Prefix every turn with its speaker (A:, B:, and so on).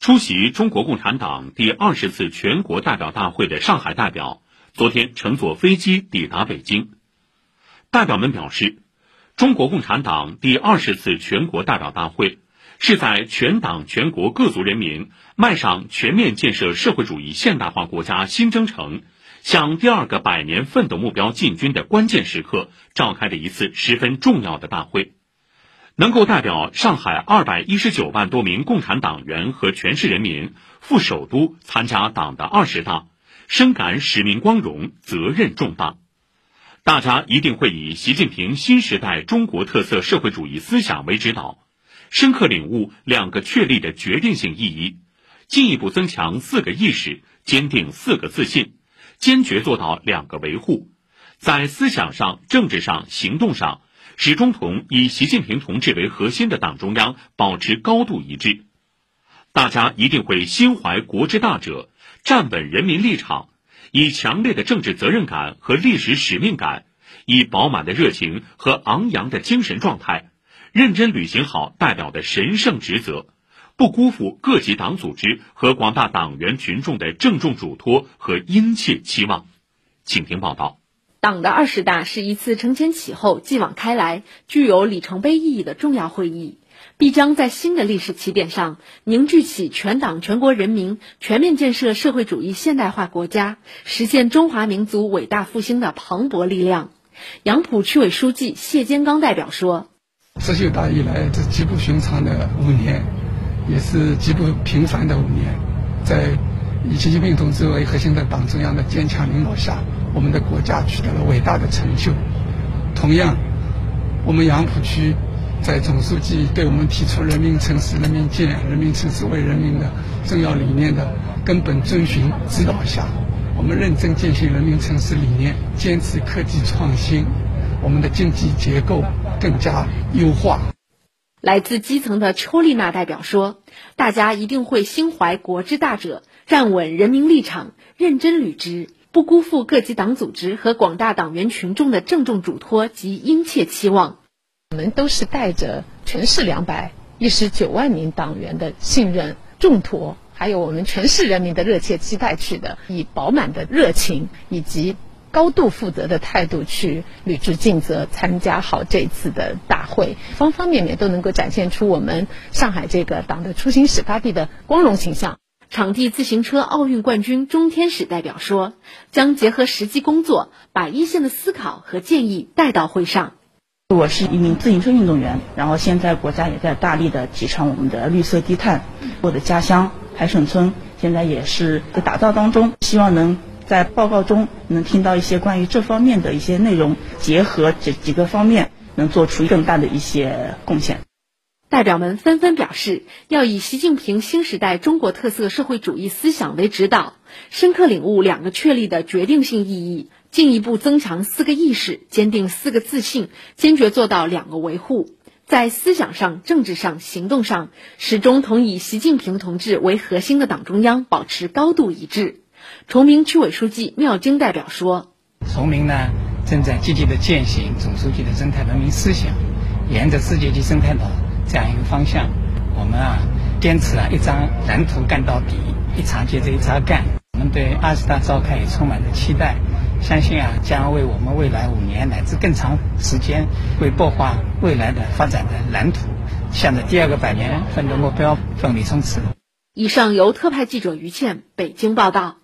A: 出席中国共产党第二十次全国代表大会的上海代表，昨天乘坐飞机抵达北京。代表们表示，中国共产党第二十次全国代表大会是在全党全国各族人民迈上全面建设社会主义现代化国家新征程、向第二个百年奋斗目标进军的关键时刻召开的一次十分重要的大会。能够代表上海二百一十九万多名共产党员和全市人民赴首都参加党的二十大，深感使命光荣、责任重大。大家一定会以习近平新时代中国特色社会主义思想为指导，深刻领悟两个确立的决定性意义，进一步增强四个意识，坚定四个自信，坚决做到两个维护，在思想上、政治上、行动上。始终同以习近平同志为核心的党中央保持高度一致，大家一定会心怀国之大者，站稳人民立场，以强烈的政治责任感和历史使命感，以饱满的热情和昂扬的精神状态，认真履行好代表的神圣职责，不辜负各级党组织和广大党员群众的郑重嘱托和殷切期望。请听报道。
B: 党的二十大是一次承前启后、继往开来、具有里程碑意义的重要会议，必将在新的历史起点上凝聚起全党全国人民全面建设社会主义现代化国家、实现中华民族伟大复兴的磅礴力量。杨浦区委书记谢坚刚代表说：“
C: 十九大以来，这极不寻常的五年，也是极不平凡的五年，在以习近平同志为核心的党中央的坚强领导下。”我们的国家取得了伟大的成就。同样，我们杨浦区在总书记对我们提出“人民城市人民建，人民城市为人民”的重要理念的根本遵循指导下，我们认真践行人民城市理念，坚持科技创新，我们的经济结构更加优化。
B: 来自基层的邱丽娜代表说：“大家一定会心怀国之大者，站稳人民立场，认真履职。”不辜负各级党组织和广大党员群众的郑重嘱托及殷切期望，
D: 我们都是带着全市两百一十九万名党员的信任重托，还有我们全市人民的热切期待去的，以饱满的热情以及高度负责的态度去履职尽责，参加好这次的大会，方方面面都能够展现出我们上海这个党的初心始发地的光荣形象。
B: 场地自行车奥运冠军钟天使代表说：“将结合实际工作，把一线的思考和建议带到会上。
E: 我是一名自行车运动员，然后现在国家也在大力的提倡我们的绿色低碳。我的家乡海省村现在也是在打造当中，希望能在报告中能听到一些关于这方面的一些内容，结合这几个方面，能做出更大的一些贡献。”
B: 代表们纷纷表示，要以习近平新时代中国特色社会主义思想为指导，深刻领悟两个确立的决定性意义，进一步增强四个意识，坚定四个自信，坚决做到两个维护，在思想上、政治上、行动上，始终同以习近平同志为核心的党中央保持高度一致。崇明区委书记缪京代表说：“
F: 崇明呢，正在积极的践行总书记的生态文明思想，沿着世界级生态岛。”这样一个方向，我们啊坚持啊一张蓝图干到底，一茬接着一茬干。我们对二十大召开也充满着期待，相信啊将为我们未来五年乃至更长时间，为擘画未来的发展的蓝图，向着第二个百年奋斗目标奋力冲刺。
B: 以上由特派记者于倩北京报道。